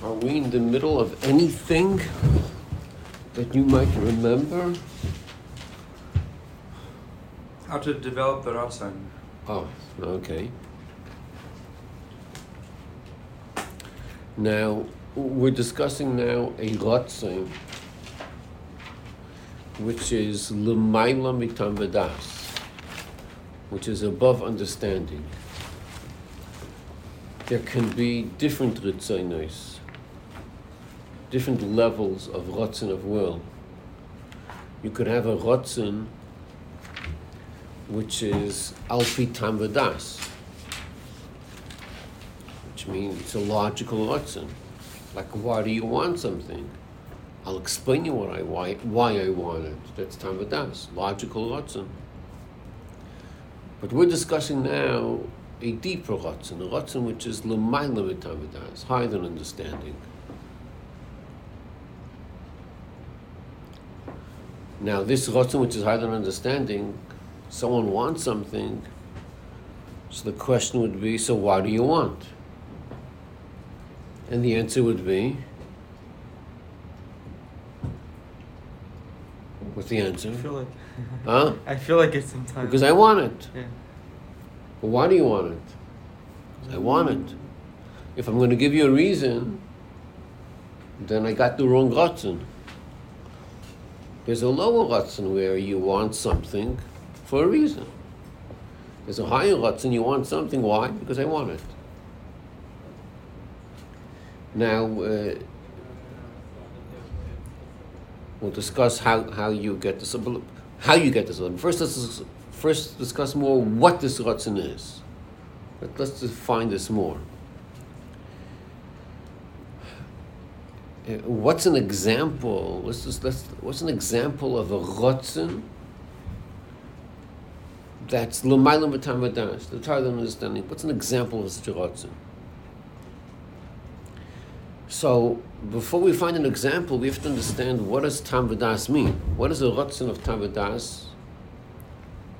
Are we in the middle of anything that you might remember? How to develop the Ratzon. Oh, okay. Now, we're discussing now a Ratzon, which is Lemaila Mitam Vadas, which is above understanding. There can be different Ritzonos different levels of rotzen of will. You could have a rotzen which is alfi tamvadas, which means it's a logical rotzen. Like, why do you want something? I'll explain you what I why, why I want it. That's tamvadas, logical rotzen. But we're discussing now a deeper rotzen, a rotzen which is l'mayla tamvadas, higher than understanding. Now, this rotzen, which is higher than understanding, someone wants something, so the question would be, so why do you want? And the answer would be, what's the answer? I feel like, huh? I feel like it sometimes. Because I want it. Yeah. But why do you want it? I want it. If I'm going to give you a reason, then I got the wrong rotzen. There's a lower Ratzon where you want something for a reason. There's a higher Ratzon, you want something, why? Because I want it. Now, uh, we'll discuss how, how you get this, how you get this. First, let's first discuss more what this Ratzon is. But let's define this more. What's an example? Let's just, let's, what's an example of a rotzen that's l'maylam v'tam v'dash, the Torah understanding. What's an example of such a rotzen? So before we find an example, we have to understand what does tam v'das mean. What is a rotzen of tam v'das?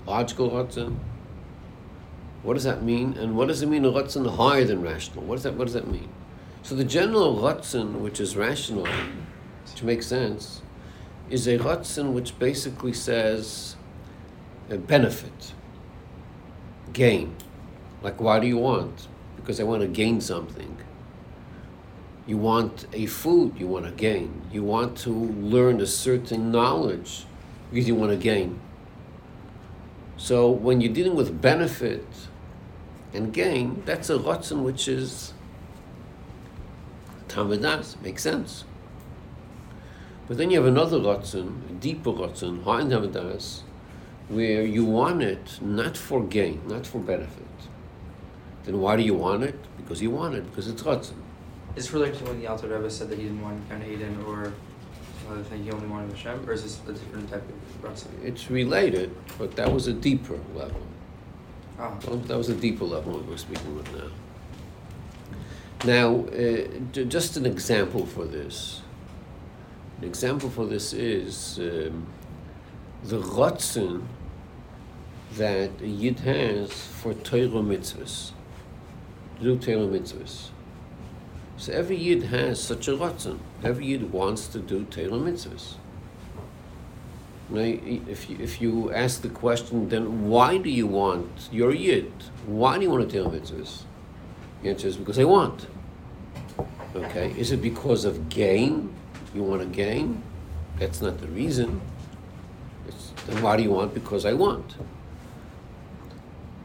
Logical rotzen. What does that mean? And what does it mean a rotzen higher than rational? What does that? What does that mean? So the general Ratzin, which is rational, which makes sense, is a Ratzin which basically says a benefit, gain. Like, why do you want? Because I want to gain something. You want a food, you want to gain. You want to learn a certain knowledge because you want to gain. So when you're dealing with benefit and gain, that's a Ratzin which is Tamadas makes sense. But then you have another Ratzon, a deeper Ratzon, high Tamadas, where you want it not for gain, not for benefit. Then why do you want it? Because you want it, because it's Ratzon. Is related to when the Alter Rebbe said that he didn't want Gan Eden or uh, another thing, he only wanted Hashem, or is this a different type of Ratzon? It's related, but that was a deeper level. Oh. Well, that was a deeper level we we're speaking with now. Now, uh, just an example for this. An example for this is um, the rotzen that a yid has for Torah mitzvahs, do Torah mitzvahs. So every yid has such a rotzen. Every yid wants to do Torah mitzvahs. Now, if you, if you ask the question, then why do you want your yid? Why do you want to Torah mitzvahs? The answer is because I want. Okay, is it because of gain? You want to gain? That's not the reason. It's, then why do you want? Because I want.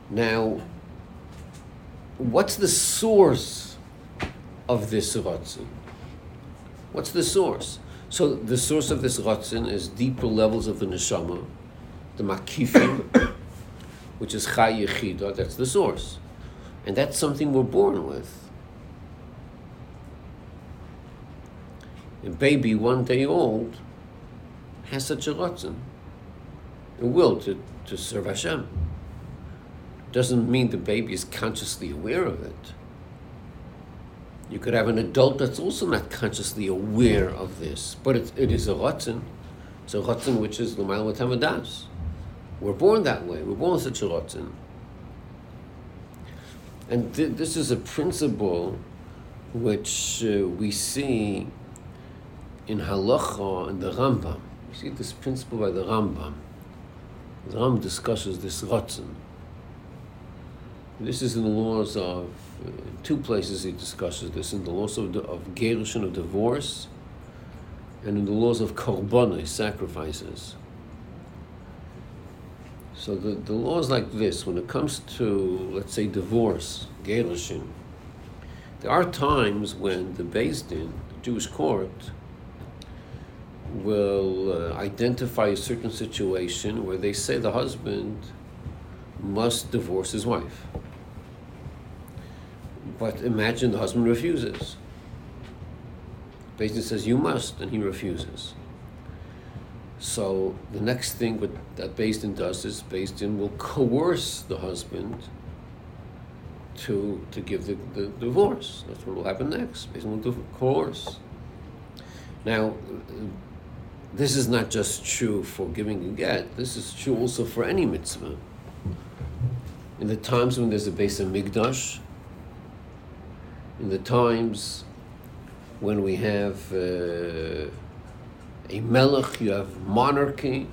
Now, what's the source of this ratzin? What's the source? So the source of this ratzin is deeper levels of the neshama, the makifim, which is chay yechida. That's the source, and that's something we're born with. A baby one day old has such a ratzin, a will to, to serve Hashem. Doesn't mean the baby is consciously aware of it. You could have an adult that's also not consciously aware of this, but it, it is a ratzin. It's a ratzin which is l'mayla matamadas. We're born that way. We're born with such a ratzin. And th- this is a principle which uh, we see in Halacha and the Rambam. We see this principle by the Rambam. The Rambam discusses this Ratzon. This is in the laws of, uh, two places he discusses this, in the laws of, of Gerushin, of divorce, and in the laws of Korbanah, sacrifices. So the, the law is like this when it comes to, let's say, divorce, Gerushin, there are times when the Beis Din, the Jewish court, will uh, identify a certain situation where they say the husband must divorce his wife. But imagine the husband refuses. Beis Din says, You must, and he refuses. So the next thing that Beis Din does is Beis Din will coerce the husband to to give the, the divorce. That's what will happen next. Beis Din will coerce. Now, this is not just true for giving a get. This is true also for any mitzvah. In the times when there's a Beis Hamikdash, in the times when we have uh, a melech, you have monarchy,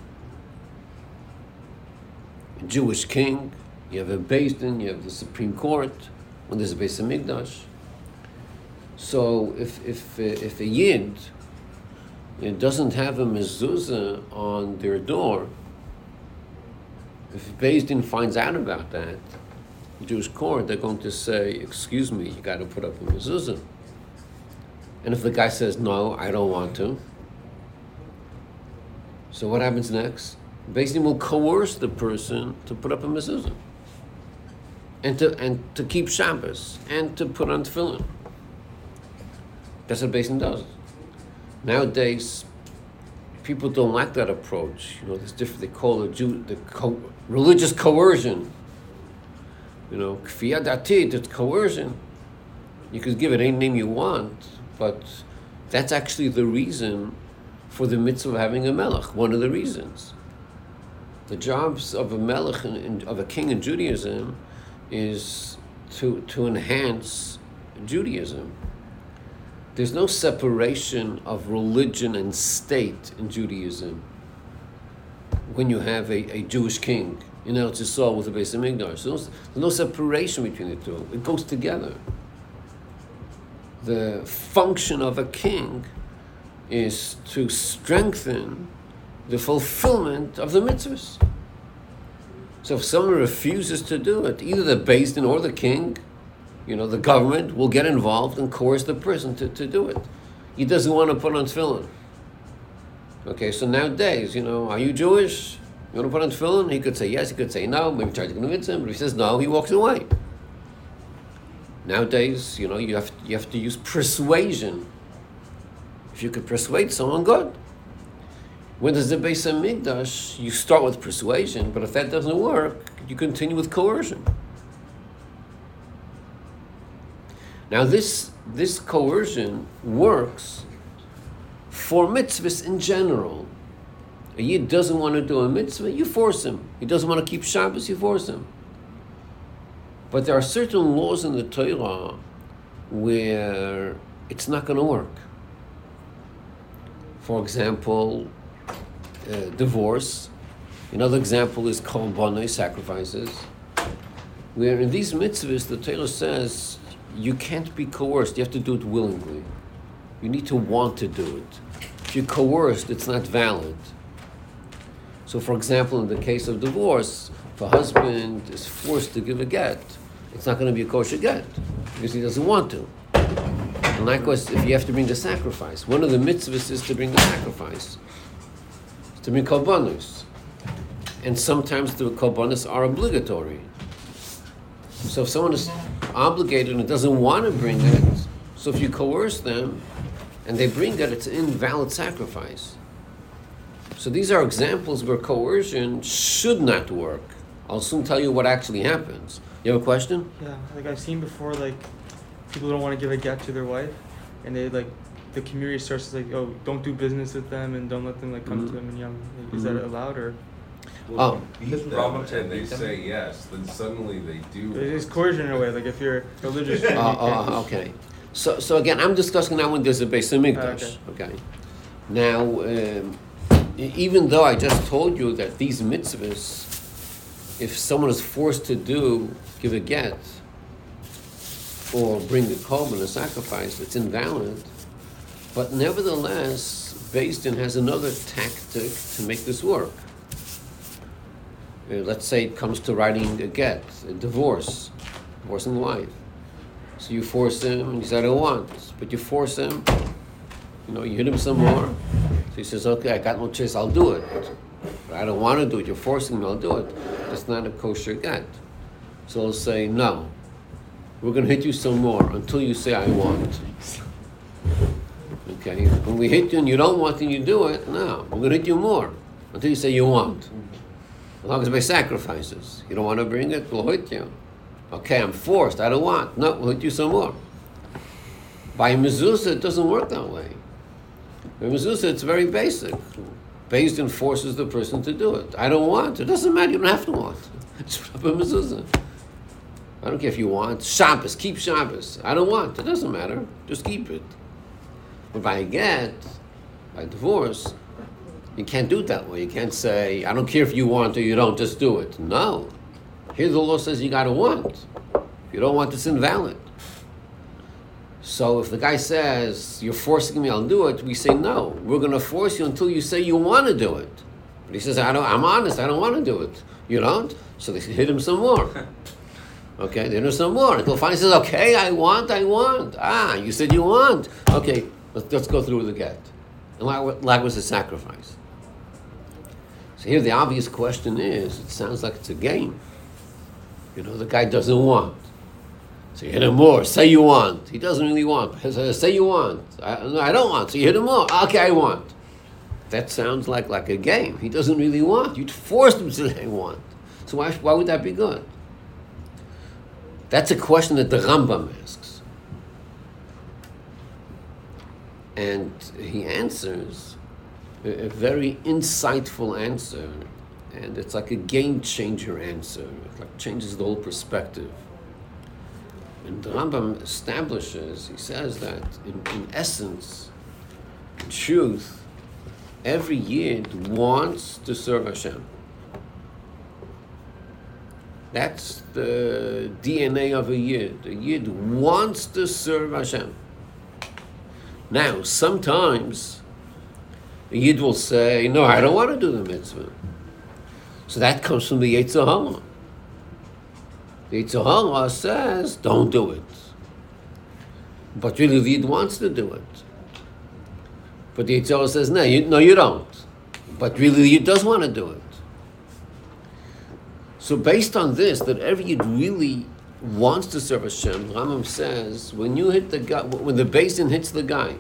a Jewish king, you have a Din, you have the Supreme Court, when there's a Beis Hamikdash. So if, if, uh, if a Yid doesn't have a mezuzah on their door, if Beis Din finds out about that, the Jewish court, they're going to say, excuse me, you got to put up a mezuzah. And if the guy says, no, I don't want to, so what happens next? Din will coerce the person to put up a mezuzah. And to, and to keep Shabbos, and to put on tefillin. That's what Beis Din does. Nowadays, people don't like that approach. You know, there's different. They call it Jew, the co- religious coercion. You know, kfiyat datit, it's coercion. You could give it any name you want, but that's actually the reason for the mitzvah of having a melech. One of the reasons. The jobs of a melech and of a king in Judaism is to to enhance Judaism. There's no separation of religion and state in Judaism when you have a, a Jewish king in Eretz Yisrael with the Beis Hamikdash. There's, there's no separation between the two. It goes together. The function of a king is to strengthen the fulfillment of the mitzvahs. So if someone refuses to do it, either the Beis Din or the king you know, the government will get involved and coerce the person to, to do it. He doesn't want to put on tefillin. Okay, so nowadays, you know, are you Jewish? You want to put on tefillin? He could say yes, he could say no, maybe try to convince him, but if he says no, he walks away. Nowadays, you know, you have, you have to use persuasion. If you could persuade someone, good. When there's a Beis Hamikdash, you start with persuasion, but if that doesn't work, you continue with coercion. Now, this, this coercion works for mitzvahs in general. A Yid doesn't want to do a mitzvah, you force him. He doesn't want to keep Shabbos, you force him. But there are certain laws in the Torah where it's not going to work. For example, uh, divorce. Another example is korbanah, sacrifices. Where in these mitzvahs, the Torah says you can't be coerced. You have to do it willingly. You need to want to do it. If you're coerced, it's not valid. So, for example, in the case of divorce, if a husband is forced to give a get, it's not going to be a kosher get because he doesn't want to. And likewise, if you have to bring the sacrifice, one of the mitzvahs is to bring the sacrifice, to bring korbanos. And sometimes the korbanos are obligatory. So if someone is obligated and doesn't want to bring it, so if you coerce them and they bring it, it's an invalid sacrifice. So these are examples where coercion should not work. I'll soon tell you what actually happens. You have a question? Yeah, like I've seen before, like people don't want to give a get to their wife, and they like the community starts to like, oh, don't do business with them and don't let them like come mm-hmm. to them and young. Like, is mm-hmm. that allowed or? Well, oh. beat them and they say yes, then suddenly they do. It's coercion in a way. Like if you're religious. uh, uh, okay. So, so again, I'm discussing now when there's a Beis Hamikdash. Okay. okay. Now, um, even though I just told you that these mitzvahs, if someone is forced to do, give a get, or bring a korban, a sacrifice, it's invalid. But nevertheless, Din has another tactic to make this work. Uh, let's say it comes to writing a get, a divorce, divorcing the wife. So you force him, and he said, I don't want. But you force him, you know, you hit him some more. So he says, okay, I got no choice, I'll do it. But I don't want to do it, you're forcing me, I'll do it. It's not a kosher get. So he'll say, no, we're going to hit you some more until you say, I want. Okay, when we hit you and you don't want and you do it, no, we're going to hit you more until you say you want. As long as by sacrifices. You don't want to bring it, we'll hit you. Okay, I'm forced, I don't want. No, we'll hit you some more. By mezuzah, it doesn't work that way. By mezuzah, it's very basic. Beis Din forces the person to do it. I don't want. It doesn't matter. You don't have to want. It's mezuzah. I don't care if you want. Shabbos, keep Shabbos. I don't want. It doesn't matter. Just keep it. But by get, by divorce, you can't do it that way. You can't say, I don't care if you want or you don't, just do it. No. Here the law says you gotta want. If you don't want, it's invalid. So if the guy says, You're forcing me, I'll do it, we say, No, we're gonna force you until you say you wanna do it. But he says, I don't, I'm honest, I don't wanna do it. You don't? So they hit him some more. Okay, then there's some more. Until finally says, Okay, I want, I want. Ah, you said you want. Okay, let's, let's go through with the get. And like was a sacrifice. So here the obvious question is, it sounds like it's a game. You know, the guy doesn't want. So you hit him more. Say you want. He doesn't really want. Say you want. I, no, I don't want. So you hit him more. Okay, I want. That sounds like, like a game. He doesn't really want. You forced him to say I want. So why, why would that be good? That's a question that the Rambam asks. And he answers a, a very insightful answer and it's like a game changer answer. It like changes the whole perspective. And the Rambam establishes, he says that in, in essence, in truth, every Yid wants to serve Hashem. That's the DNA of a Yid. A Yid wants to serve Hashem. Now, sometimes a Yid will say, No, I don't want to do the mitzvah. So that comes from the Yetzer Hara. The Yetzer Hara says, don't do it. But really, the Yid wants to do it. But the Yetzer Hara says, no, you, no, you don't. But really, the Yid does want to do it. So based on this, that every Yid really wants to serve Hashem, Rambam says, when you hit the guy, when the Beis Din hits the guy,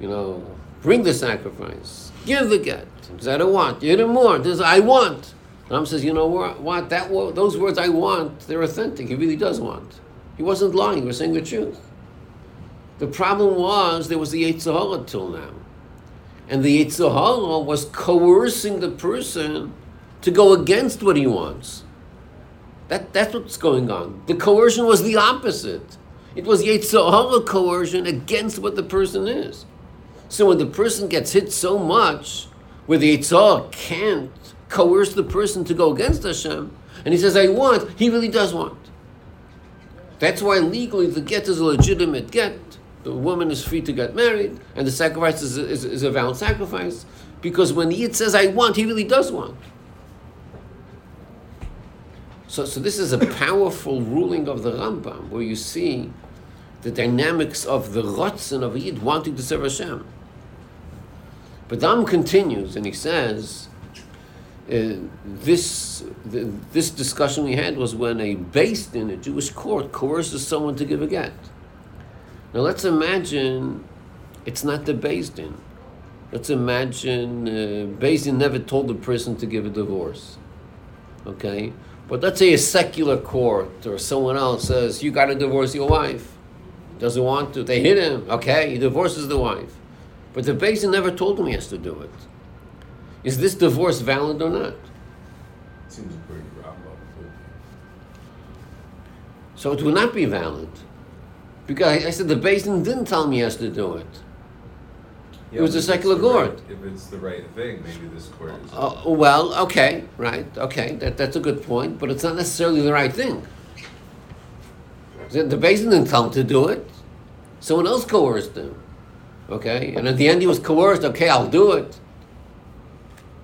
you know, bring the sacrifice, give the get. Because I don't want. You hit him more. There's I want. Ram says, you know what? That those words I want, they're authentic. He really does want. He wasn't lying. He was saying the truth. The problem was there was the Yetzer Hara till now, and the Yetzer Hara was coercing the person to go against what he wants. That that's what's going on. The coercion was the opposite. It was Yetzer Hara coercion against what the person is. So when the person gets hit so much, where the Yitzhak can't coerce the person to go against Hashem, and he says, I want, he really does want. That's why legally the get is a legitimate get. The woman is free to get married, and the sacrifice is, is, is a valid sacrifice, because when Yid says, I want, he really does want. So, so this is a powerful ruling of the Rambam, where you see the dynamics of the Ratzin of Yid wanting to serve Hashem. But Dam continues and he says, uh, this, the, this discussion we had was when a Beis Din a Jewish court coerces someone to give a get. Now let's imagine it's not the Beis Din. Let's imagine uh, never told the person to give a divorce. Okay? But let's say a secular court or someone else says, You got to divorce your wife. Doesn't want to. They hit him. Okay, he divorces the wife. But the Beis Din never told him he has to do it. Is this divorce valid or not? Seems pretty rough. So it would not be valid. Because I, I said the Beis Din didn't tell me he has to do it. Yeah, It was a secular court. right- If it's the right thing, maybe this court is. Uh, well, okay, right, okay, that, that's a good point, but it's not necessarily the right thing. The, the Beis Din didn't tell him to do it. Someone else coerced him. Okay, and at the end he was coerced. Okay, I'll do it.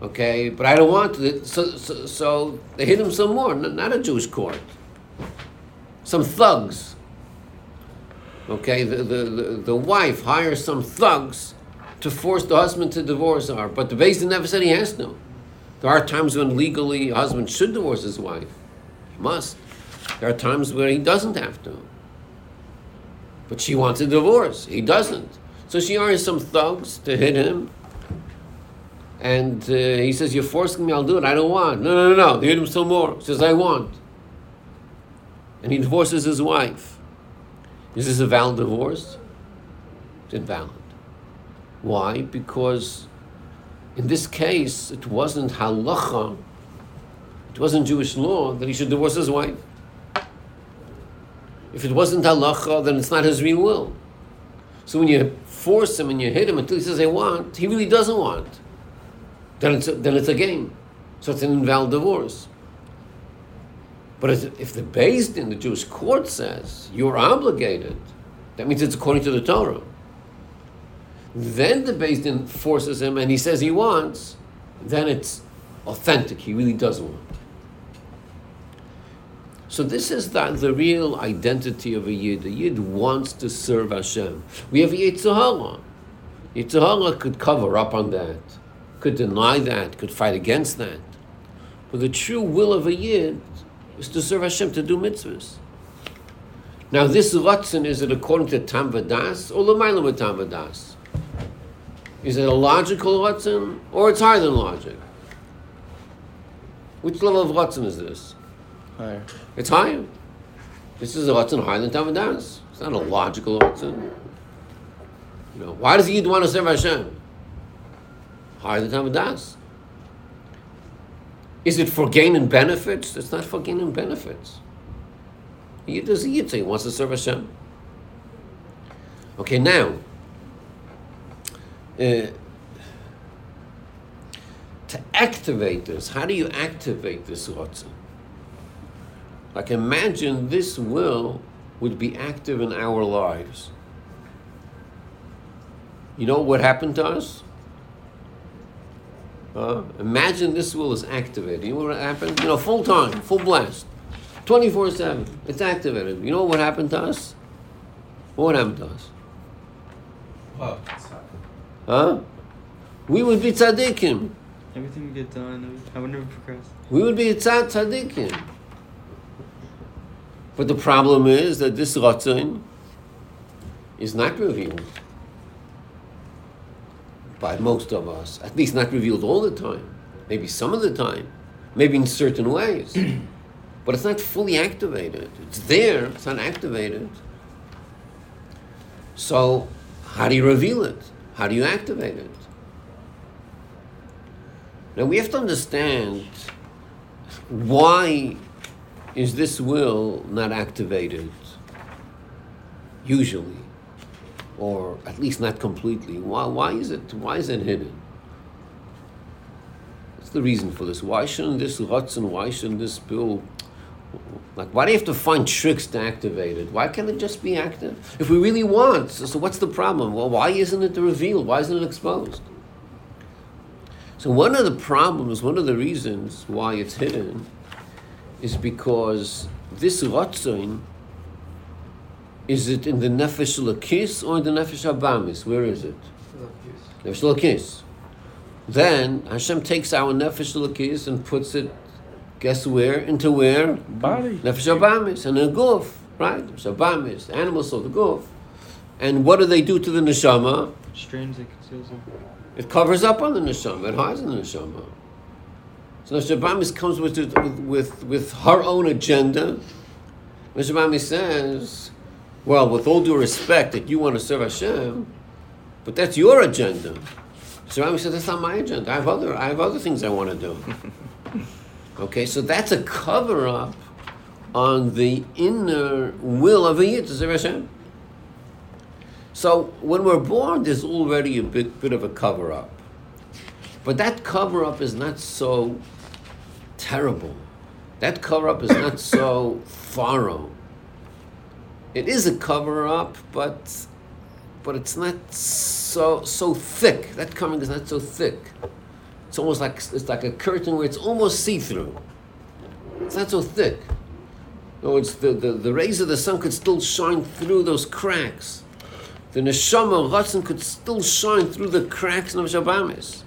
Okay, but I don't want to. So, so, so they hit him some more. N- Not a Jewish court. Some thugs. Okay, the, the, the, the wife hires some thugs to force the husband to divorce her, but the Beis Din never said he has to. There are times when legally a husband should divorce his wife. He must. There are times where he doesn't have to. But she wants a divorce. He doesn't. So she hires some thugs to hit him. And uh, he says, You're forcing me, I'll do it. I don't want. No, no, no, no. They hit him some more. He says, I want. And he divorces his wife. Is this a valid divorce? It's invalid. Why? Because in this case, it wasn't halacha, it wasn't Jewish law that he should divorce his wife. If it wasn't halacha, then it's not his real will. So when you force him and you hit him until he says, I want, he really doesn't want. Then it's a, then it's a game. So it's an invalid divorce. But if the Beis Din the Jewish court says, you're obligated, that means it's according to the Torah. Then the Beis Din forces him and he says he wants, then it's authentic. He really does want. So this is the, the real identity of a Yid. A Yid wants to serve Hashem. We have Yetzer Hara. Yitzhahara could cover up on that, could deny that, could fight against that. But the true will of a Yid is to serve Hashem, to do mitzvahs. Now this Ratzin, is it according to Tam Vadas or Lamaila Tam Vadas? Is it a logical Ratzin or it's higher than logic? Which level of Ratzin is this? Higher. It's higher. This is a Ratzin higher than Tamadas. It's not a logical Ratzin. You know, why does Yid want to serve Hashem? Higher than Tamadas. Is it for gain and benefits? It's not for gain and benefits. Yid is a Yid, so he wants to serve Hashem. Okay, now, uh, to activate this, how do you activate this Ratzin? Like imagine this will would be active in our lives. You know what happened to us? Uh, imagine this will is activated. You know what happened? You know, full time, full blast, twenty four seven. It's activated. You know what happened to us? What happened to us? Hot. Huh? We would be tzaddikim. Everything we get done, I would never progress. We would be tzad tzaddikim. But the problem is that this ratzon is not revealed by most of us. At least not revealed all the time. Maybe some of the time. Maybe in certain ways. but it's not fully activated. It's there, it's not activated. So, how do you reveal it? How do you activate it? Now we have to understand why is this will not activated usually or at least not completely? Why, why is it why is it hidden? What's the reason for this? Why shouldn't this Ratzon, why shouldn't this bill like why do you have to find tricks to activate it why can't it just be active if we really want so, so what's the problem well why isn't it revealed why isn't it exposed so one of the problems, one of the reasons why it's hidden, is because this ratzon is it in the nefesh lakis or in the nefesh abamis? Where is it? Nefesh lakis. Then Hashem takes our nefesh lakis and puts it, guess where? Into where? Body. Nefesh abamis and a goof, right? Nefesh abamis, the animal soul, the goof. And what do they do to the neshama? Strange that conceals them. It covers up on the neshama. It hides in the neshama. So Neshabamis comes with, with with with her own agenda. Neshabami says, "Well, with all due respect, that you want to serve Hashem, but that's your agenda." Neshabami says, "That's not my agenda. I have other I have other things I want to do." okay, so that's a cover up on the inner will of a yid to serve Hashem. So when we're born, there's already a bit, bit of a cover up. But that cover up is not so terrible. That cover up is not so thorough. It is a cover up, but but it's not so so thick. That covering is not so thick. It's almost like it's like a curtain where it's almost see through. It's not so thick. In other words, the, the, the rays of the sun could still shine through those cracks. The neshama Ratzon could still shine through the cracks of Shabbamis.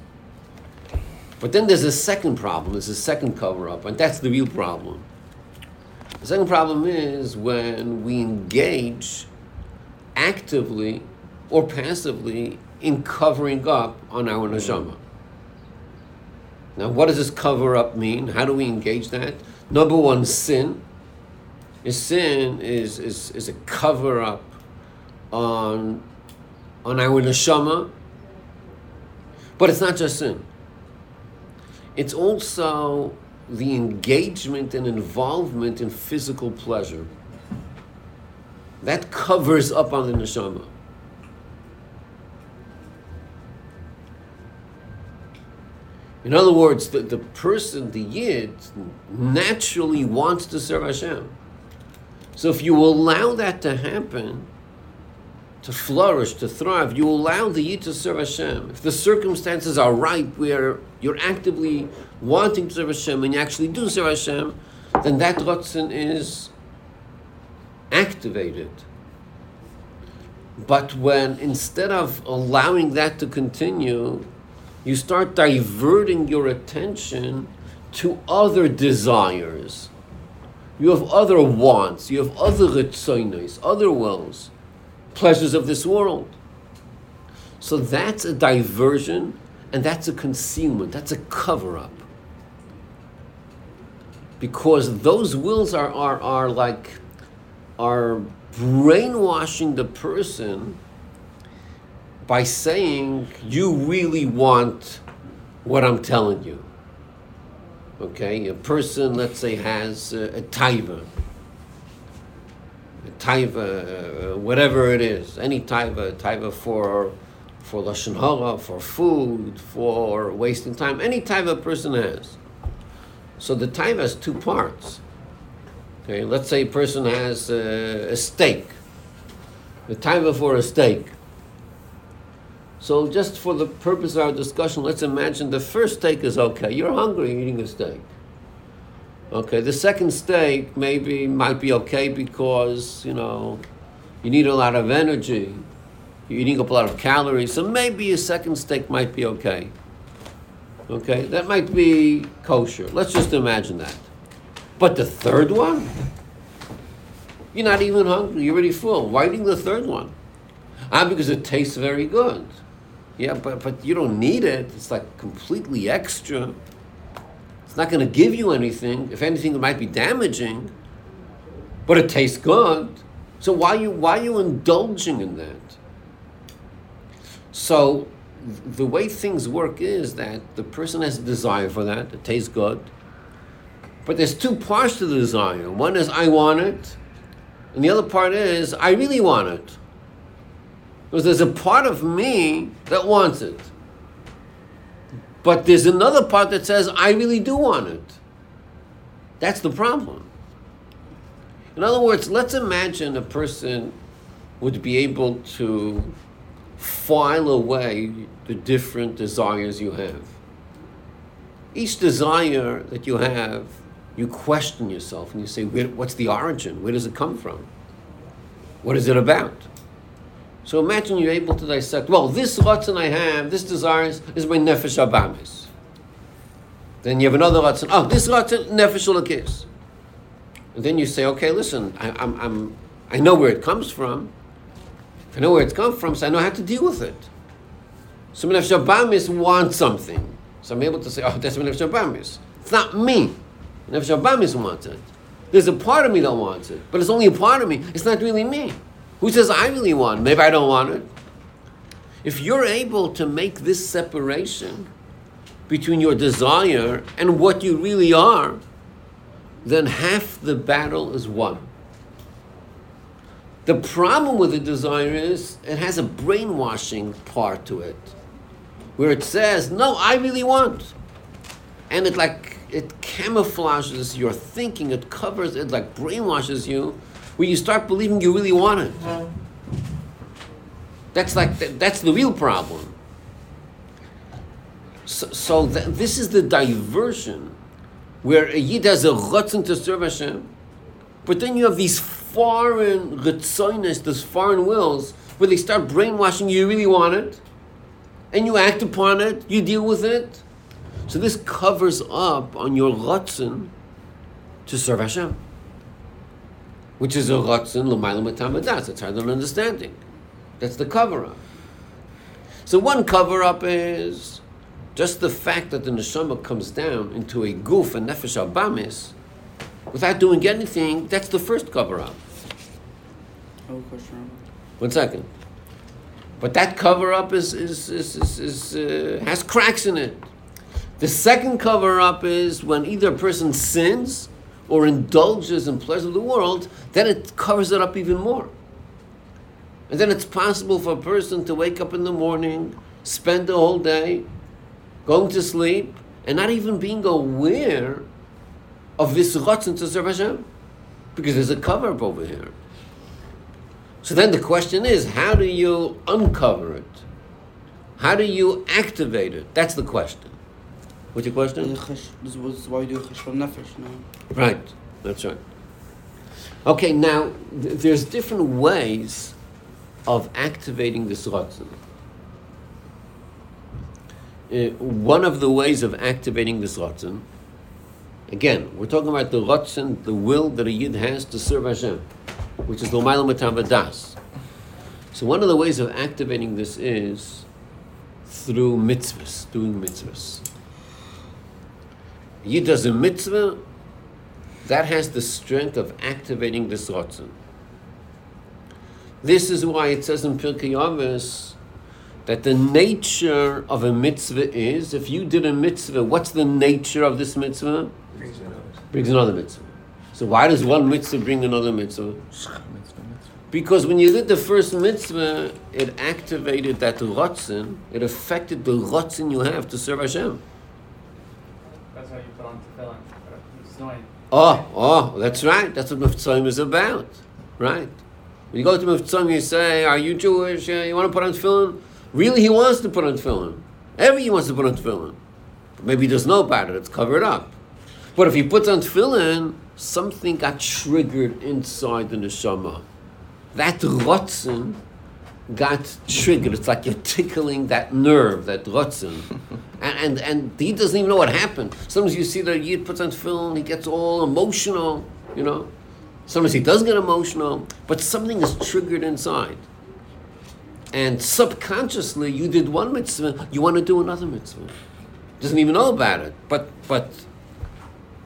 But then there's a second problem, there's a second cover up, and that's the real problem. The second problem is when we engage actively or passively in covering up on our neshama. Now, what does this cover up mean? How do we engage that? Number one, sin. Is sin is, is, is a cover up on, on our neshama, but it's not just sin. It's also the engagement and involvement in physical pleasure. That covers up on the neshama. In other words, the, the person, the yid, naturally wants to serve Hashem. So if you allow that to happen, to flourish, to thrive, you allow the yid to serve Hashem. If the circumstances are right where you're actively wanting to serve Hashem and you actually do serve Hashem, then that Ratzon is activated. But when instead of allowing that to continue, you start diverting your attention to other desires. You have other wants, you have other ritzonos, other wills, pleasures of this world. So that's a diversion and that's a concealment, that's a cover up. Because those wills are, are, are like, are brainwashing the person by saying you really want what I'm telling you. Okay, a person, let's say, has a, a taiva, a taiva, uh, whatever it is, any taiva, taiva for for lashon hara, for food, for wasting time, any taiva person has. So the taiva has two parts. Okay, let's say a person has a, a steak, a taiva for a steak. So, just for the purpose of our discussion, let's imagine the first steak is okay. You're hungry you're eating a steak. Okay, the second steak maybe might be okay because, you know, you need a lot of energy. You're eating up a lot of calories, so maybe a second steak might be okay. Okay, that might be kosher. Let's just imagine that. But the third one? You're not even hungry, you're already full. Why eating the third one? Ah, because it tastes very good. Yeah, but but you don't need it. It's like completely extra. It's not going to give you anything. If anything, it might be damaging. But it tastes good. So why you why are you indulging in that? So the way things work is that the person has a desire for that. It tastes good. But there's two parts to the desire. One is I want it, and the other part is I really want it. Because there's a part of me that wants it. But there's another part that says, I really do want it. That's the problem. In other words, let's imagine a person would be able to file away the different desires you have. Each desire that you have, you question yourself and you say, what's the origin? Where does it come from? What is it about? So imagine you're able to dissect, well, this ratzon I have, this desire is, is my nefesh abamis. Then you have another ratzon, oh, this ratzon, nefesh ulakis. And then you say, okay, listen, I, I'm, I'm, I know where it comes from. I know where it's come from, so I know how to deal with it. So nefesh abamis wants something. So I'm able to say, oh, that's nefesh abamis. It's not me. Nefesh abamis wants it. There's a part of me that wants it, but it's only a part of me. It's not really me. Who says I really want? Maybe I don't want it. If you're able to make this separation between your desire and what you really are, then half the battle is won. The problem with the desire is it has a brainwashing part to it, where it says, "No, I really want," and it like it camouflages your thinking. It covers it like brainwashes you, where you start believing you really want it. That's like that, that's the real problem. So, so th- this is the diversion where a yid has a rotzen to serve Hashem, but then you have these foreign ritzonis, these foreign wills, where they start brainwashing you. You really want it, and you act upon it. You deal with it. So this covers up on your rotzen to serve Hashem, which is a rotzen l'maylam matamadas. It's hard on understanding. That's the cover up. So one cover up is just the fact that the neshama comes down into a goof and nefesh abamis without doing anything. That's the first cover up. Oh, question. One second. But that cover up is, is, is, is, is uh, has cracks in it. The second cover up is when either person sins or indulges in pleasure of the world, then it covers it up even more. And then it's possible for a person to wake up in the morning, spend the whole day going to sleep, and not even being aware of this rotzen to serve Hashem. Because there's a cover up over here. So then the question is, how do you uncover it? How do you activate it? That's the question. What's your question? This was why you do cheshbon nefesh. No. Right, that's right. Okay, now th- there's different ways of activating this rotzen. Uh, one of the ways of activating this rotzen, again, we're talking about the rotzen, the will that a yid has to serve Hashem, which is l'mayla das. So one of the ways of activating this is through mitzvahs, doing mitzvahs. A yid does a mitzvah, that has the strength of activating this rotzen. This is why it says in Pirkei Avos that the nature of a mitzvah is, if you did a mitzvah, what's the nature of this mitzvah? Brings another mitzvah. So why does one mitzvah bring another mitzvah? Because when you did the first mitzvah, it activated that rotzen, it affected the rotzen you have to serve Hashem. That's how you put on tefillin. It's annoying. Oh, oh, that's right. That's what Mitzvah is about. Right. When you go to Mitzvah, you say, Are you Jewish? Uh, you want to put on tefillin? Really, he wants to put on tefillin. Every he wants to put on tefillin. Maybe he doesn't know about it. It's covered up. But if he puts on tefillin, something got triggered inside the neshama. That rotzen got triggered. It's like you're tickling that nerve, that rotzen. And, and, and he doesn't even know what happened. Sometimes you see that Yid puts on tefillin, he gets all emotional, you know. Sometimes he does get emotional, but something is triggered inside. And subconsciously, you did one mitzvah, you want to do another mitzvah. Doesn't even know about it, but but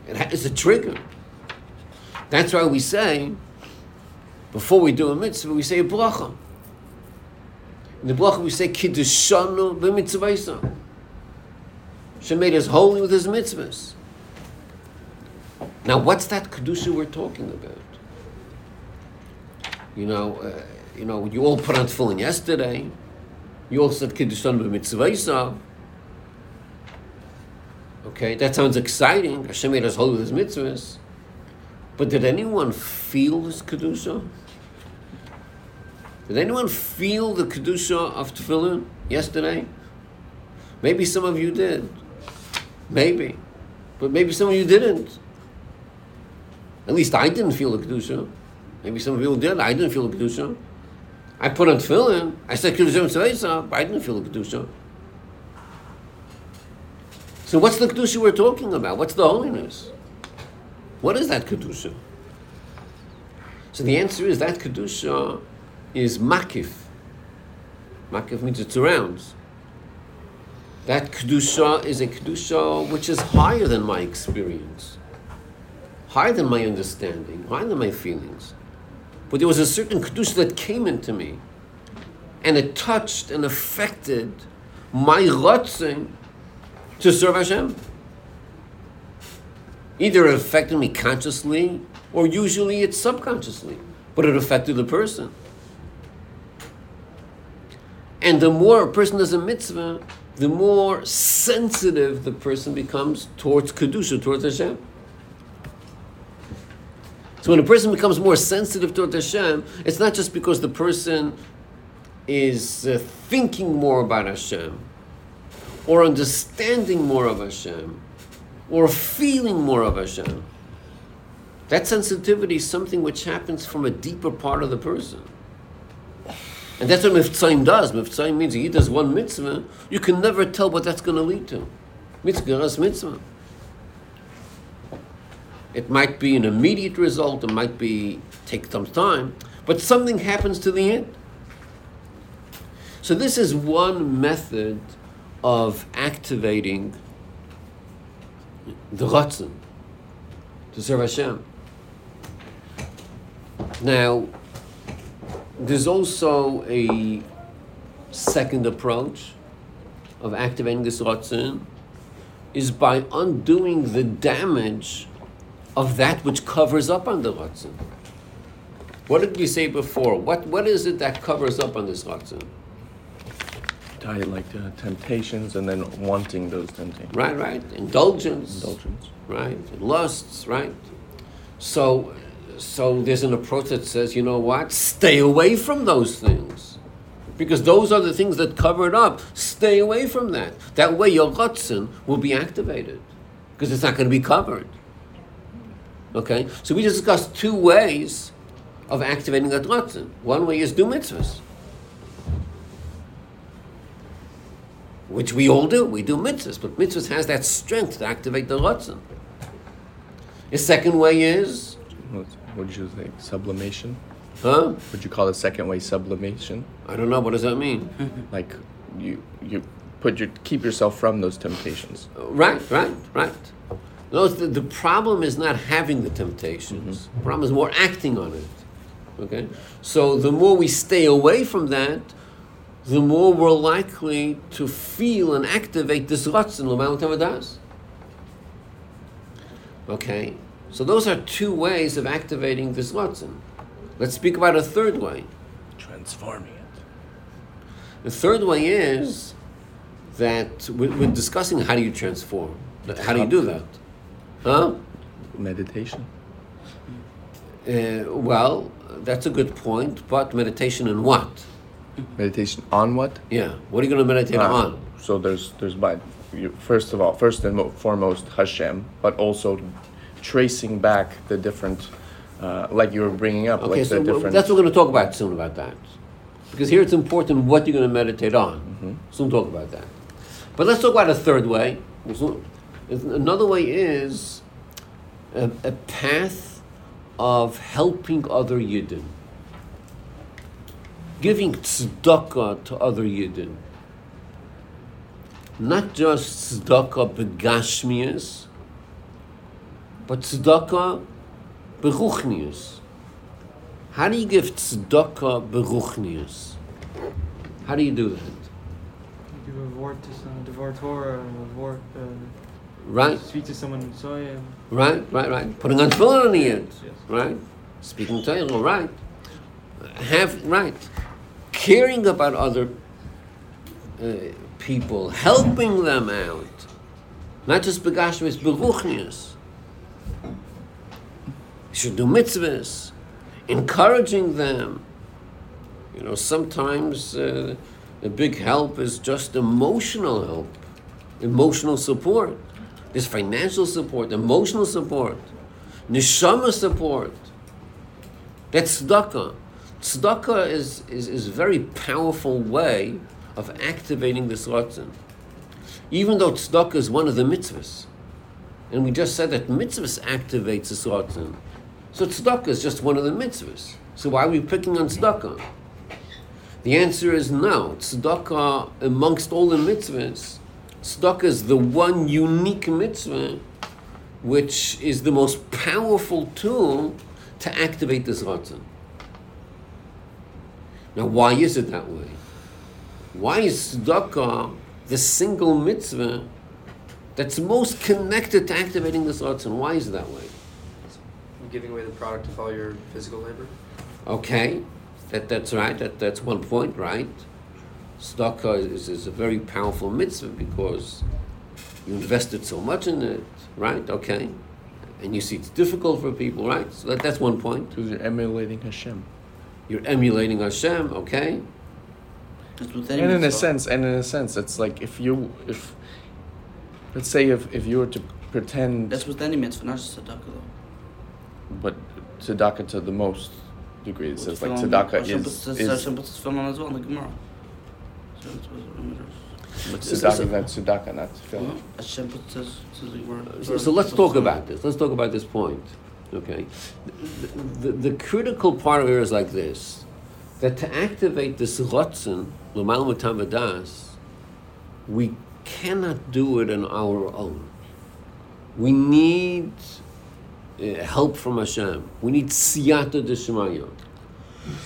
it it's a trigger. That's why we say, before we do a mitzvah, we say a bracha. In the bracha, we say kiddushanu b'mitzvahisa. Hashem made us holy with His mitzvahs. Now, what's that kedusha we're talking about? You know, uh, you know, you all put on tefillin yesterday. You all said kiddushanu b'mitzvahisa. Okay, that sounds exciting. Hashem made us holy with His mitzvahs. But did anyone feel this kedusha? Did anyone feel the kedusha of tefillin yesterday? Maybe some of you did. Maybe, but maybe some of you didn't. At least I didn't feel the kedusha. Maybe some of you did. I didn't feel the kedusha. I put on tefillin. I said kedusha mitzvah, but I didn't feel the kedusha. So what's the kedusha we're talking about? What's the holiness? What is that kedusha? So the answer is that kedusha is makif. Makif means it surrounds. That kedusha is a kedusha which is higher than my experience, higher than my understanding, higher than my feelings. But there was a certain kedusha that came into me, and it touched and affected my rotzing to serve Hashem. Either it affected me consciously, or usually it's subconsciously. but it affected the person. And the more a person does a mitzvah, the more sensitive the person becomes towards Kedusha, towards Hashem. So when a person becomes more sensitive towards Hashem, it's not just because the person is uh, thinking more about Hashem, or understanding more of Hashem, or feeling more of Hashem. That sensitivity is something which happens from a deeper part of the person. And that's what Miftzayim does. Miftzayim means he does one mitzvah, you can never tell what that's going to lead to. Mitzvah is mitzvah. It might be an immediate result, it might be take some time, but something happens to the end. So this is one method of activating the Ratzon to serve Hashem. Now, there's also a second approach of activating this Ratzon is by undoing the damage of that which covers up on the Ratzon. What did we say before? What, what is it that covers up on this Ratzon? Tie like uh, temptations and then wanting those temptations. Right, right. Indulgence. Indulgence. Right. And lusts, right? So so there's an approach that says, you know what? Stay away from those things. Because those are the things that cover it up. Stay away from that. That way your Ratzon will be activated. Because it's not going to be covered. Okay? So we discussed two ways of activating that Ratzon. One way is do mitzvahs. Which we all do. We do mitzvahs. But mitzvahs has that strength to activate the Ratzon. The second way is What would you think? Sublimation? Huh? Would you call the second way sublimation? I don't know. What does that mean? Like you you put your keep yourself from those temptations. right, right, right. No, the, the problem is not having the temptations. Mm-hmm. The problem is more acting on it. Okay? So the more we stay away from that, the more we're likely to feel and activate this Ratzon, L'malam. Okay? So those are two ways of activating this Ratzon. Let's speak about a third way. Transforming it. The third way is that we're, we're discussing how do you transform? How do you do that? Huh? Meditation. Uh, well, that's a good point, but meditation in what? Meditation on what? Yeah, what are you going to meditate Ah, on? So there's there's by you, first of all, first and foremost Hashem, but also tracing back the different, uh, like you were bringing up, Okay, like so the different. that's what we're going to talk about soon about that. Because here it's important what you're going to meditate on. Mm-hmm. Soon talk about that. But let's talk about a third way. Another way is a, a path of helping other Yidden. Giving tzedakah to other Yidden. Not just tzedakah begashmias, but tzedakah beruchnius. How do you give tzedakah beruchnias? How do you do that? You give a word to someone, dvar Torah, a word, uh, Right, speak to someone in Soya. right, right, right. Putting on tefillin on the end, Yes. right? Speaking Torah, right? Have right, caring about other uh, people, helping them out, not just begashmis, beruchnias. Should do mitzvahs, encouraging them. You know, sometimes uh, a big help is just emotional help, emotional support. There's financial support, emotional support, neshama support. That's tzedakah. Tzedakah is, is, is a very powerful way of activating this ratzon. Even though tzedakah is one of the mitzvahs, and we just said that mitzvahs activates this ratzon, so tzedakah is just one of the mitzvahs. So why are we picking on tzedakah? The answer is no. Tzedakah, amongst all the mitzvahs, tzedakah is the one unique mitzvah which is the most powerful tool to activate this ratzon. Now, why is it that way? Why is tzedakah the single mitzvah that's most connected to activating this ratzon? Why is it that way? Giving away the product of all your physical labor. Okay, that, that's right. That, that's one point, right? Tzedakah is, is a very powerful mitzvah because you invested so much in it, right? Okay. And you see it's difficult for people, right? So that, that's one point. Because you're emulating Hashem. You're emulating Hashem, okay? That's with any And in a sense, and in a sense, it's like if you, if, let's say if, if you were to pretend, That's with any mitzvah, not just tzedakah though. But tzedakah to the most degree, it says like tzedakah is, is Hashem puts his tefillin on as well in the Gemara. So it's what it matters. but tzedakah, not tzedakah, not tefillin. No, Hashem puts his, his word. So, so let's talk about this. Let's talk about this point. Okay? The, the, the critical part of it is like this that to activate this rotzen, l'mal mutavadas, we cannot do it on our own. We need Uh, help from Hashem. We need siyata d'shemaya.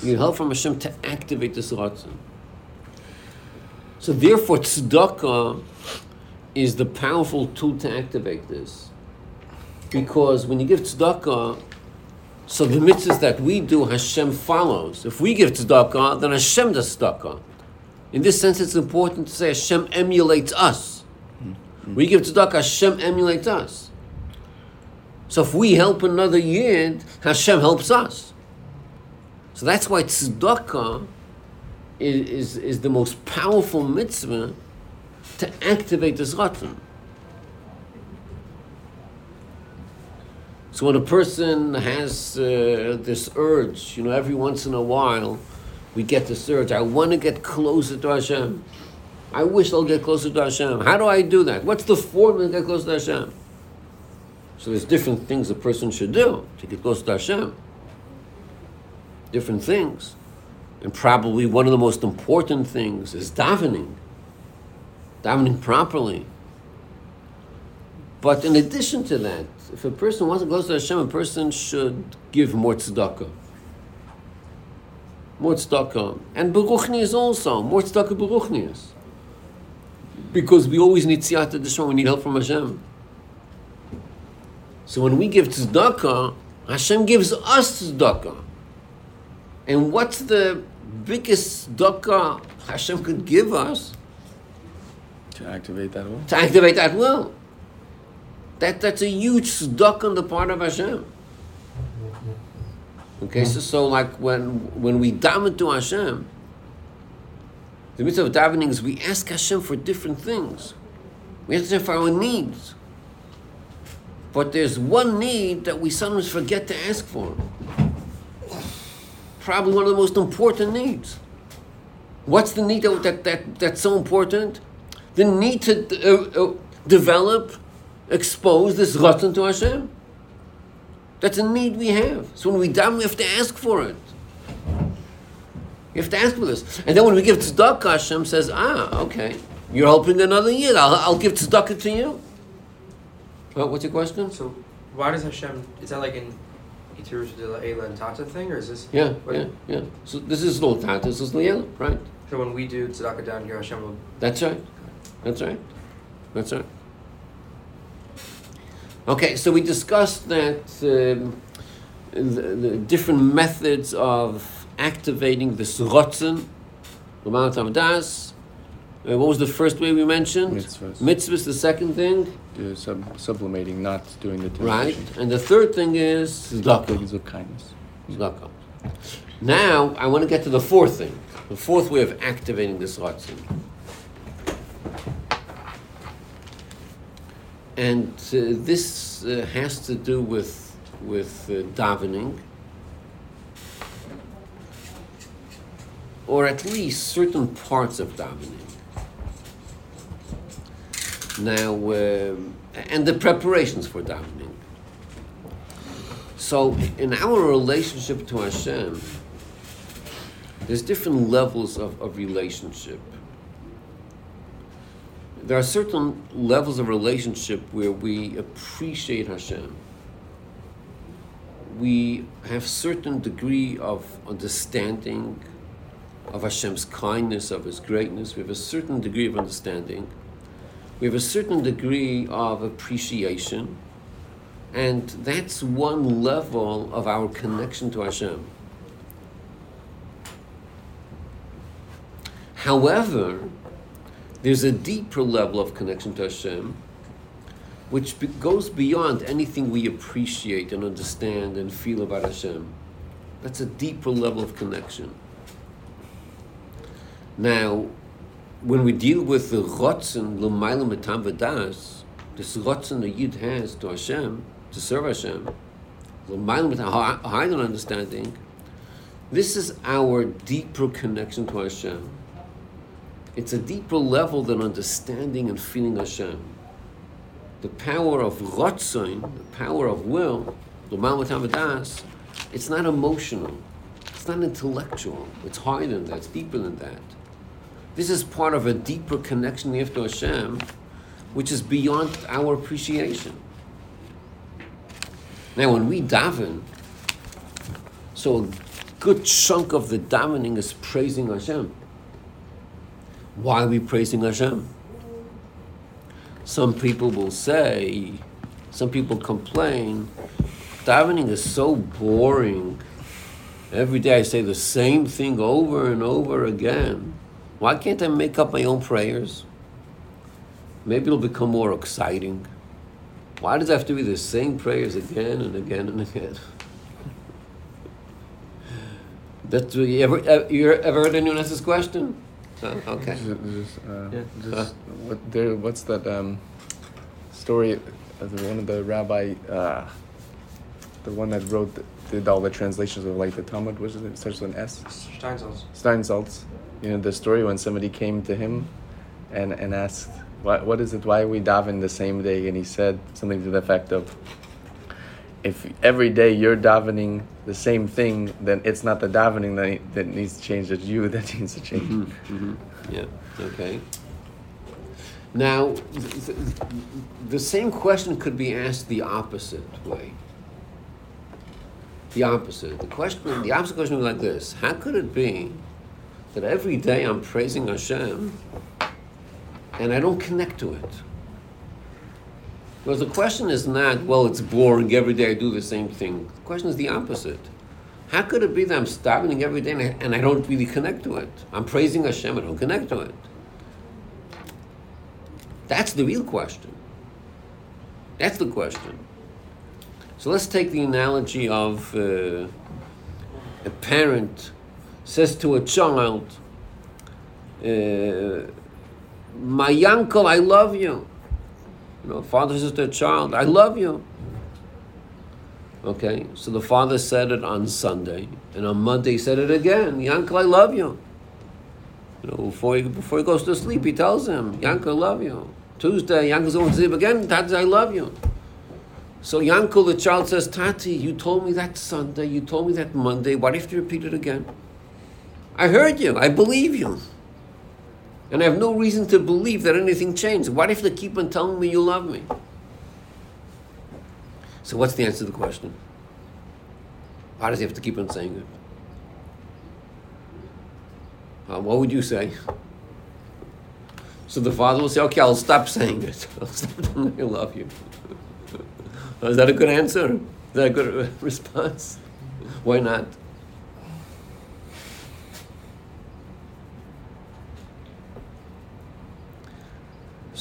We need help from Hashem to activate this rotzen. So therefore, tzedakah is the powerful tool to activate this. Because when you give tzedakah, so the mitzvahs that we do, Hashem follows. If we give tzedakah, then Hashem does tzedakah. In this sense, it's important to say Hashem emulates us. Mm-hmm. We give tzedakah, Hashem emulates us. So if we help another yid, Hashem helps us. So that's why tzedakah is, is, is the most powerful mitzvah to activate this ratzon. So when a person has uh, this urge, you know, every once in a while, we get this urge. I want to get closer to Hashem. I wish I'll get closer to Hashem. How do I do that? What's the formula to get closer to Hashem? So there's different things a person should do to get closer to Hashem. Different things. And probably one of the most important things is davening. Davening properly. But in addition to that, if a person wants to go to Hashem, a person should give more tzedakah. More tzedakah. And beruchnias also. More tzedakah beruchnias. Because we always need siyata d'shma, we need help from Hashem. So when we give tzedakah, Hashem gives us tzedakah. And what's the biggest tzedakah Hashem could give us? To activate that will. to activate that will. That, that's a huge tzedakah on the part of Hashem. Okay, so, so like when when we daven to Hashem, the mitzvah of davening is we ask Hashem for different things. We ask Hashem for our needs. But there's one need that we sometimes forget to ask for. Probably one of the most important needs. What's the need that, that, that that's so important? The need to uh, uh, develop, expose this ratzon to Hashem. That's a need we have. So when we daven, we have to ask for it. You have to ask for this. And then when we give tzedakah, Hashem says, ah, okay, you're helping another yid. I'll, I'll give tzedakah to you. Well, what's your question? So why does Hashem? Is that like an Itirus de la Ela and Tata thing, or is this? Yeah, what- yeah, yeah. So this is no tata, this is Liela, right? So when we do tzedakah down here, Hashem will. That's right. That's right. That's right. Okay, so we discussed that um, the, the different methods of activating the rotzen, the Mount Amadas. Uh, what was the first way we mentioned? Mitzvahs. Mitzvahs, the second thing, Uh, sub- sublimating, not doing the right? And the third thing is tzedakah. Things with kindness. Tzedakah. Now, I want to get to the fourth thing, the fourth way of activating this ratzon. And uh, this uh, has to do with, with uh, davening, or at least certain parts of davening. Now, um, and the preparations for davening. So, in our relationship to Hashem, there's different levels of, of relationship. There are certain levels of relationship where we appreciate Hashem. We have certain degree of understanding of Hashem's kindness, of His greatness. We have a certain degree of understanding we have a certain degree of appreciation, and that's one level of our connection to Hashem. However, there's a deeper level of connection to Hashem, which be- goes beyond anything we appreciate and understand and feel about Hashem. That's a deeper level of connection. Now, when we deal with the Rotzen, L'mayla Metam V'das, this Rotzen the Yid has to Hashem, to serve Hashem, L'mayla Metam, a higher understanding, this is our deeper connection to Hashem. It's a deeper level than understanding and feeling Hashem. The power of Rotzen, the power of will, L'mayla Metam V'das, it's not emotional. It's not intellectual. It's higher than that. It's deeper than that. This is part of a deeper connection we have to Hashem, which is beyond our appreciation. Now, when we daven, so a good chunk of the davening is praising Hashem. Why are we praising Hashem? Some people will say, some people complain, davening is so boring. Every day I say the same thing over and over again. Why can't I make up my own prayers? Maybe it'll become more exciting. Why does it have to be the same prayers again and again and again? That's you ever uh, you ever heard anyone ask this question? Oh, okay. Just, just, uh, Yeah. just what there? What's that um, story? Of the, one of the rabbi, uh, the one that wrote, the, did all the translations of like the Talmud. Was it? It starts with an S. Steinsaltz. Steinsaltz. You know the story when somebody came to him, and and asked, "What what is it? Why we daven the same day?" And he said something to the effect of, "If every day you're davening the same thing, then it's not the davening that, that needs to change. It's you that needs to change." hmm Yeah. Okay. Now, th- th- the same question could be asked the opposite way. The opposite. The question, the opposite question would be like this: How could it be that every day I'm praising Hashem and I don't connect to it? Well, the question is not, well, it's boring. Every day I do the same thing. The question is the opposite. How could it be that I'm davening every day and I, and I don't really connect to it? I'm praising Hashem, and I don't connect to it. That's the real question. That's the question. So let's take the analogy of uh, a parent says to a child, uh, "My uncle, I love you." You know, father says to a child, "I love you." Okay, so the father said it on Sunday, and on Monday he said it again. Yankel, I love you. You know, before he, before he goes to sleep, he tells him, Yankel, I love you. Tuesday, Yankel's going to sleep again. Tati, I love you. So Yankel, the child says, Tati, you told me that Sunday, you told me that Monday. Why do you repeat it again? I heard you. I believe you. And I have no reason to believe that anything changed. What if they keep on telling me you love me? So what's the answer to the question? Why does he have to keep on saying it? Uh, what would you say? So the father will say, okay, I'll stop saying it. I'll stop telling you I love you. Is that a good answer? Is that a good response? Why not?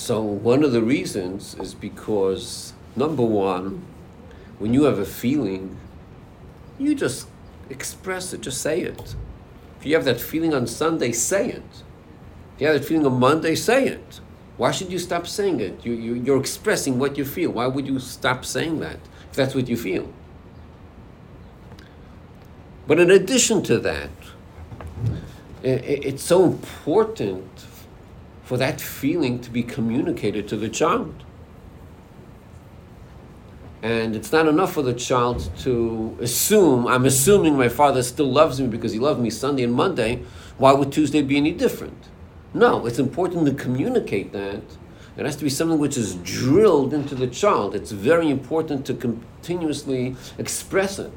So one of the reasons is because number one, when you have a feeling, you just express it, just say it. If you have that feeling on Sunday, say it. If you have that feeling on Monday, say it. Why should you stop saying it? You, you, you're expressing what you feel. Why would you stop saying that if that's what you feel? But in addition to that, i- i- it's so important for that feeling to be communicated to the child. And it's not enough for the child to assume, I'm assuming my father still loves me because he loved me Sunday and Monday. Why would Tuesday be any different? No, it's important to communicate that. It has to be something which is drilled into the child. It's very important to continuously express it.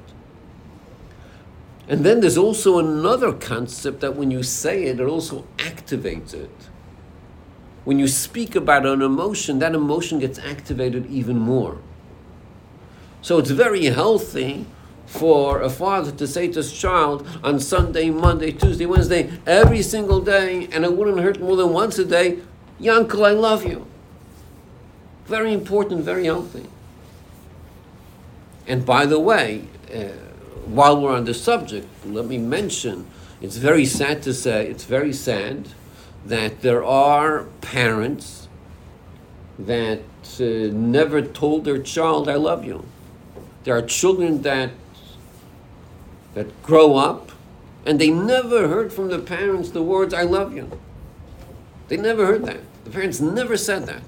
And then there's also another concept that when you say it, it also activates it. When you speak about an emotion, that emotion gets activated even more. So it's very healthy for a father to say to his child on Sunday, Monday, Tuesday, Wednesday, every single day, and it wouldn't hurt more than once a day, Yankel, I love you. Very important, very healthy. And by the way, uh, while we're on the subject, let me mention it's very sad to say, it's very sad that there are parents that uh, never told their child, I love you. There are children that, that grow up and they never heard from the parents the words, I love you. They never heard that. The parents never said that.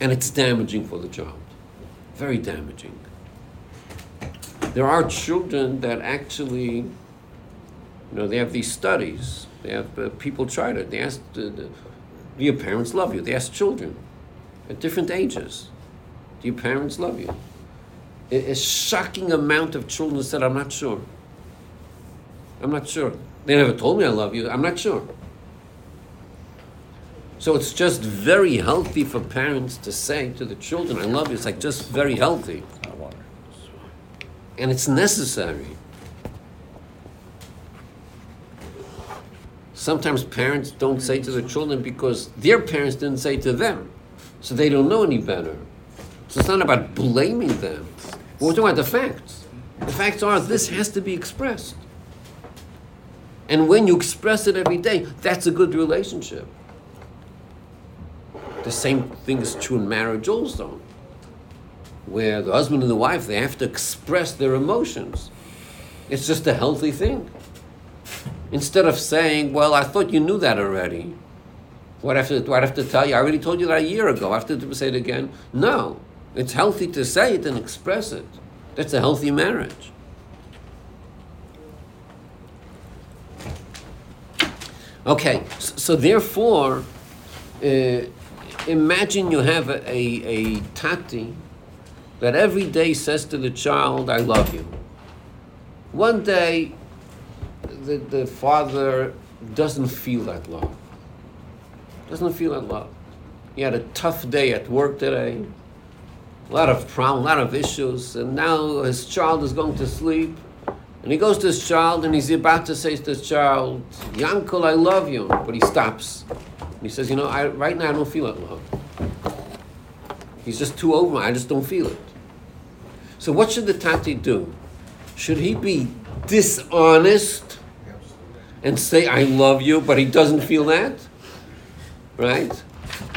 And it's damaging for the child. Very damaging. There are children that actually, you know, they have these studies. They have uh, people tried it. They ask the, do your parents love you? They ask children at different ages, do your parents love you? A, a shocking amount of children said, I'm not sure. I'm not sure. They never told me I love you. I'm not sure. So it's just very healthy for parents to say to the children, I love you. It's like just very healthy. And it's necessary. Sometimes parents don't say to their children because their parents didn't say to them. So they don't know any better. So it's not about blaming them. We're talking about the facts. The facts are this has to be expressed. And when you express it every day, that's a good relationship. The same thing is true in marriage also, where the husband and the wife they have to express their emotions. It's just a healthy thing. Instead of saying, "Well, I thought you knew that already," what I have to, do I have to tell you? I already told you that a year ago. I have to say it again. No, it's healthy to say it and express it. That's a healthy marriage. Okay, so, so therefore. Uh, imagine you have a, a, a tati that every day says to the child, I love you. One day, the, the father doesn't feel that love. Doesn't feel that love. He had a tough day at work today, a lot of problems, a lot of issues, and now his child is going to sleep. And he goes to his child and he's about to say to his child, Yankel, I love you. But he stops. And he says, You know, I, right now I don't feel that love. He's just too over. I just don't feel it. So, what should the Tati do? Should he be dishonest and say, I love you, but he doesn't feel that? Right?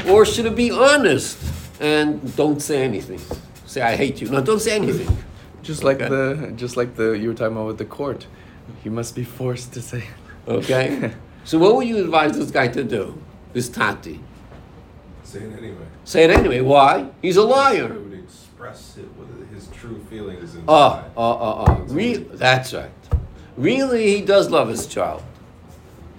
Or should it be honest and don't say anything? Say, I hate you. No, don't say anything. Just like the, just like the you were talking about with the court, he must be forced to say. Okay. so what would you advise this guy to do? This Tati. Say it anyway. Say it anyway. Why? He's a He liar. would express it with his true feelings ah, inside. Oh, oh, oh, oh. Re- that's right. Really, he does love his child.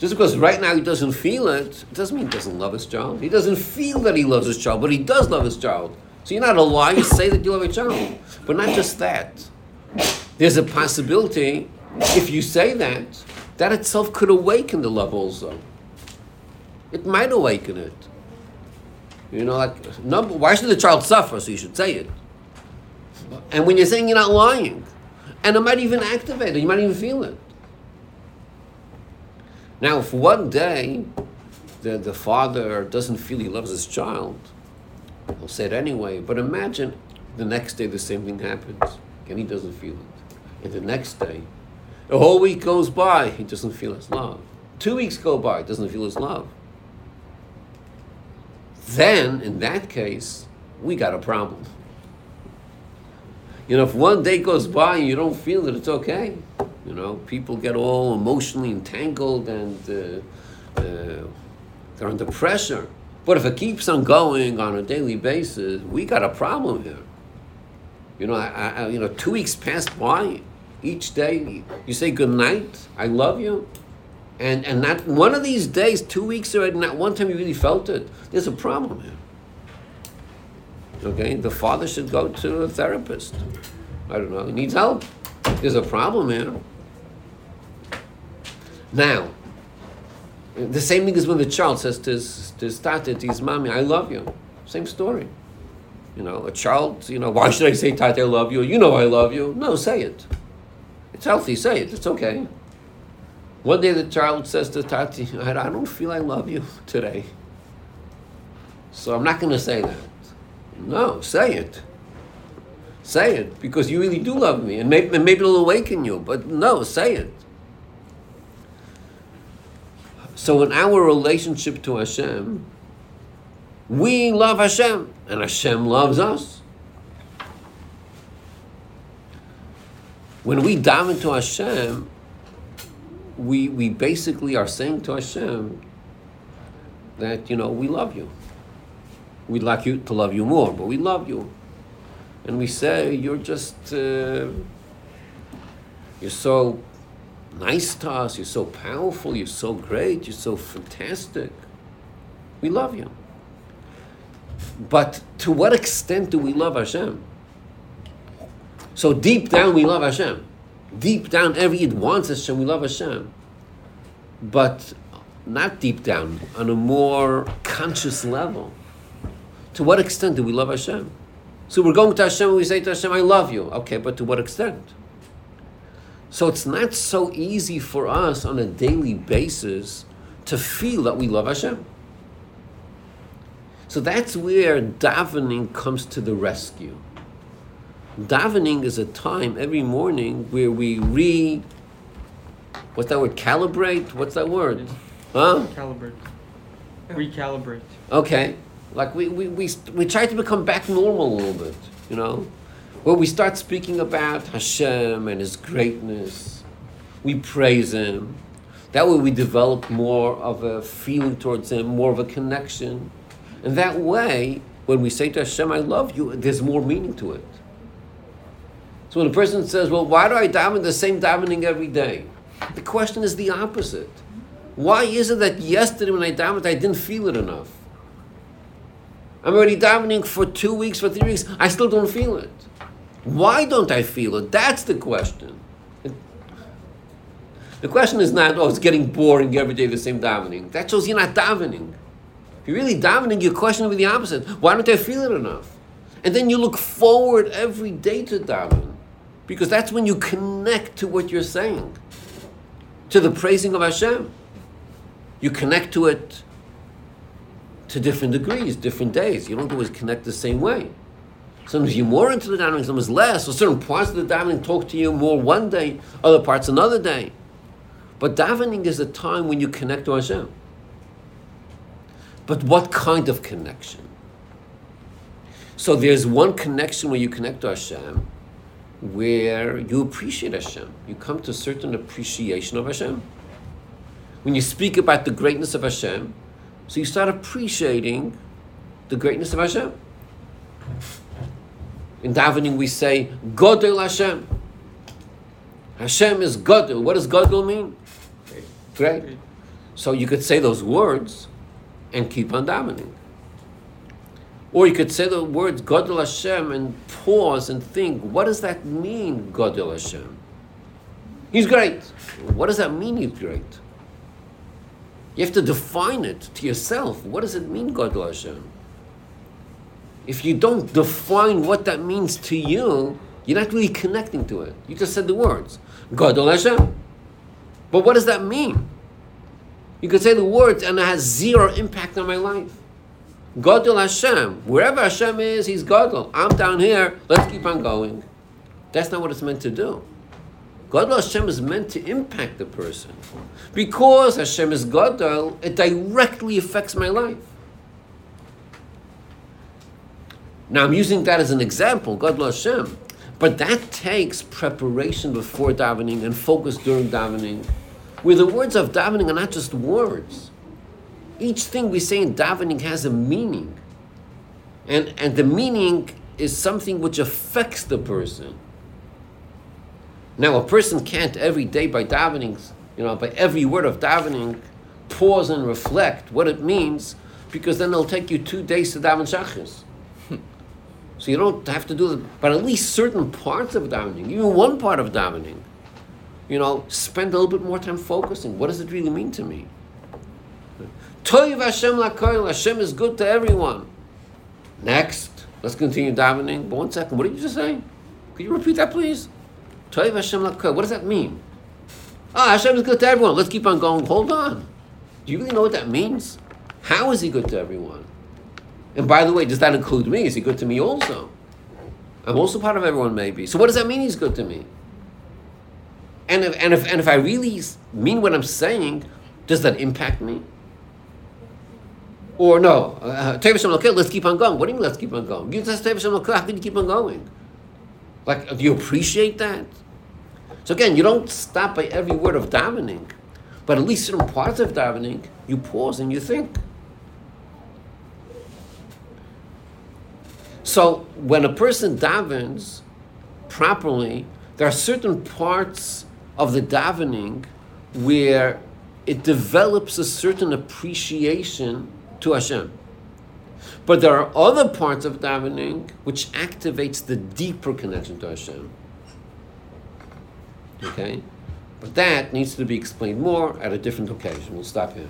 Just because right now he doesn't feel it, it doesn't mean he doesn't love his child. He doesn't feel that he loves his child, but he does love his child. So you're not a liar, you say that you love your child. But not just that. There's a possibility, if you say that, that itself could awaken the love also. It might awaken it. You know, like, number, why should the child suffer? So you should say it. And when you're saying you're not lying, and it might even activate it, you might even feel it. Now, if one day the, the father doesn't feel he loves his child, he'll say it anyway. But imagine the next day the same thing happens, and he doesn't feel it. And the next day, a whole week goes by, he doesn't feel his love. Two weeks go by, he doesn't feel his love. Then, in that case, we got a problem. You know, if one day goes by and you don't feel it, it's okay. You know, people get all emotionally entangled and uh, uh, they're under pressure. But if it keeps on going on a daily basis, we got a problem here. You know, I, I, you know, two weeks passed by. Each day, you say good night. I love you, and and not one of these days, two weeks already, not one time you really felt it. There's a problem here. Okay, the father should go to a therapist. I don't know. He needs help. There's a problem here. Now, the same thing as when the child says to his, to his to his mommy, I love you. Same story. You know, a child, you know, why should I say, Tati, I love you? You know I love you. No, say it. It's healthy, say it. It's okay. One day the child says to Tati, I don't feel I love you today. So I'm not going to say that. No, say it. Say it because you really do love me, and maybe, maybe it'll awaken you. But no, say it. So in our relationship to Hashem, we love Hashem, and Hashem loves us. When we daven to Hashem, we, we basically are saying to Hashem that, you know, we love you. We'd like you to love you more, but we love you. And we say, you're just, uh, you're so nice to us, you're so powerful, you're so great, you're so fantastic. We love you. But to what extent do we love Hashem? So deep down we love Hashem. Deep down, every Yid wants Hashem, we love Hashem. But not deep down, on a more conscious level. To what extent do we love Hashem? So we're going to Hashem and we say to Hashem, I love you. Okay, but to what extent? So it's not so easy for us on a daily basis to feel that we love Hashem. So that's where davening comes to the rescue. Davening is a time every morning where we re. What's that word? Calibrate? What's that word? Huh? Calibrate. Recalibrate. Okay. Like we, we, we, we try to become back normal a little bit, you know? Where we start speaking about Hashem and His greatness. We praise Him. That way we develop more of a feeling towards Him, more of a connection. And that way, when we say to Hashem, I love you, there's more meaning to it. So when a person says, Well, why do I daven the same davening every day? The question is the opposite. Why is it that yesterday when I davened, I didn't feel it enough? I'm already davening for two weeks, for three weeks, I still don't feel it. Why don't I feel it? That's the question. The question is not, oh, it's getting boring every day, the same davening. That shows you're not davening. If you're really davening, you're questioning the opposite. Why don't I feel it enough? And then you look forward every day to daven. Because that's when you connect to what you're saying, to the praising of Hashem. You connect to it to different degrees, different days. You don't always connect the same way. Sometimes you're more into the davening, sometimes less. Or certain parts of the davening talk to you more one day, other parts another day. But davening is a time when you connect to Hashem. But what kind of connection? So there's one connection where you connect to Hashem, where you appreciate Hashem. You come to a certain appreciation of Hashem. When you speak about the greatness of Hashem, so you start appreciating the greatness of Hashem. In davening, we say, Godel Hashem. Hashem is Godel. What does Godel mean? Great. So you could say those words and keep on davening. Or you could say the words Godel Hashem and pause and think, what does that mean, Godel Hashem? He's great. What does that mean, he's great? You have to define it to yourself. What does it mean, Godel Hashem? If you don't define what that means to you, you're not really connecting to it. You just said the words, Godel Hashem. But what does that mean? You could say the words and it has zero impact on my life. Godel Hashem. Wherever Hashem is, He's Godel. I'm down here. Let's keep on going. That's not what it's meant to do. Godel Hashem is meant to impact the person. Because Hashem is Godel, it directly affects my life. Now I'm using that as an example, God Godel Hashem. But that takes preparation before davening and focus during davening, where the words of davening are not just words. Each thing we say in davening has a meaning. And, and the meaning is something which affects the person. Now, a person can't every day by davening, you know, by every word of davening, pause and reflect what it means, because then it'll take you two days to daven shachris. So you don't have to do it, but at least certain parts of davening, even one part of davening, you know, spend a little bit more time focusing. What does it really mean to me? Toiv Hashem lakoil, Hashem is good to everyone. Next, Let's continue davening. But one second, what did you just say? Could you repeat that, please? Toiv Hashem lakol. What does that mean? Ah, Hashem is good to everyone. Let's keep on going. Hold on. Do you really know what that means? How is He good to everyone? And by the way, does that include me? Is He good to me also? I'm also part of everyone, maybe. So what does that mean? He's good to me. And if and if and if I really mean what I'm saying, does that impact me? Or no? Uh, let's keep on going. What do you mean? Let's keep on going. You just How can you keep on going? Like, do you appreciate that? So again, you don't stop by every word of davening, but at least certain parts of davening, you pause and you think. So when a person davens properly, there are certain parts of the davening where it develops a certain appreciation to Hashem. But there are other parts of davening which activates the deeper connection to Hashem. Okay? But that needs to be explained more at a different occasion. We'll stop here.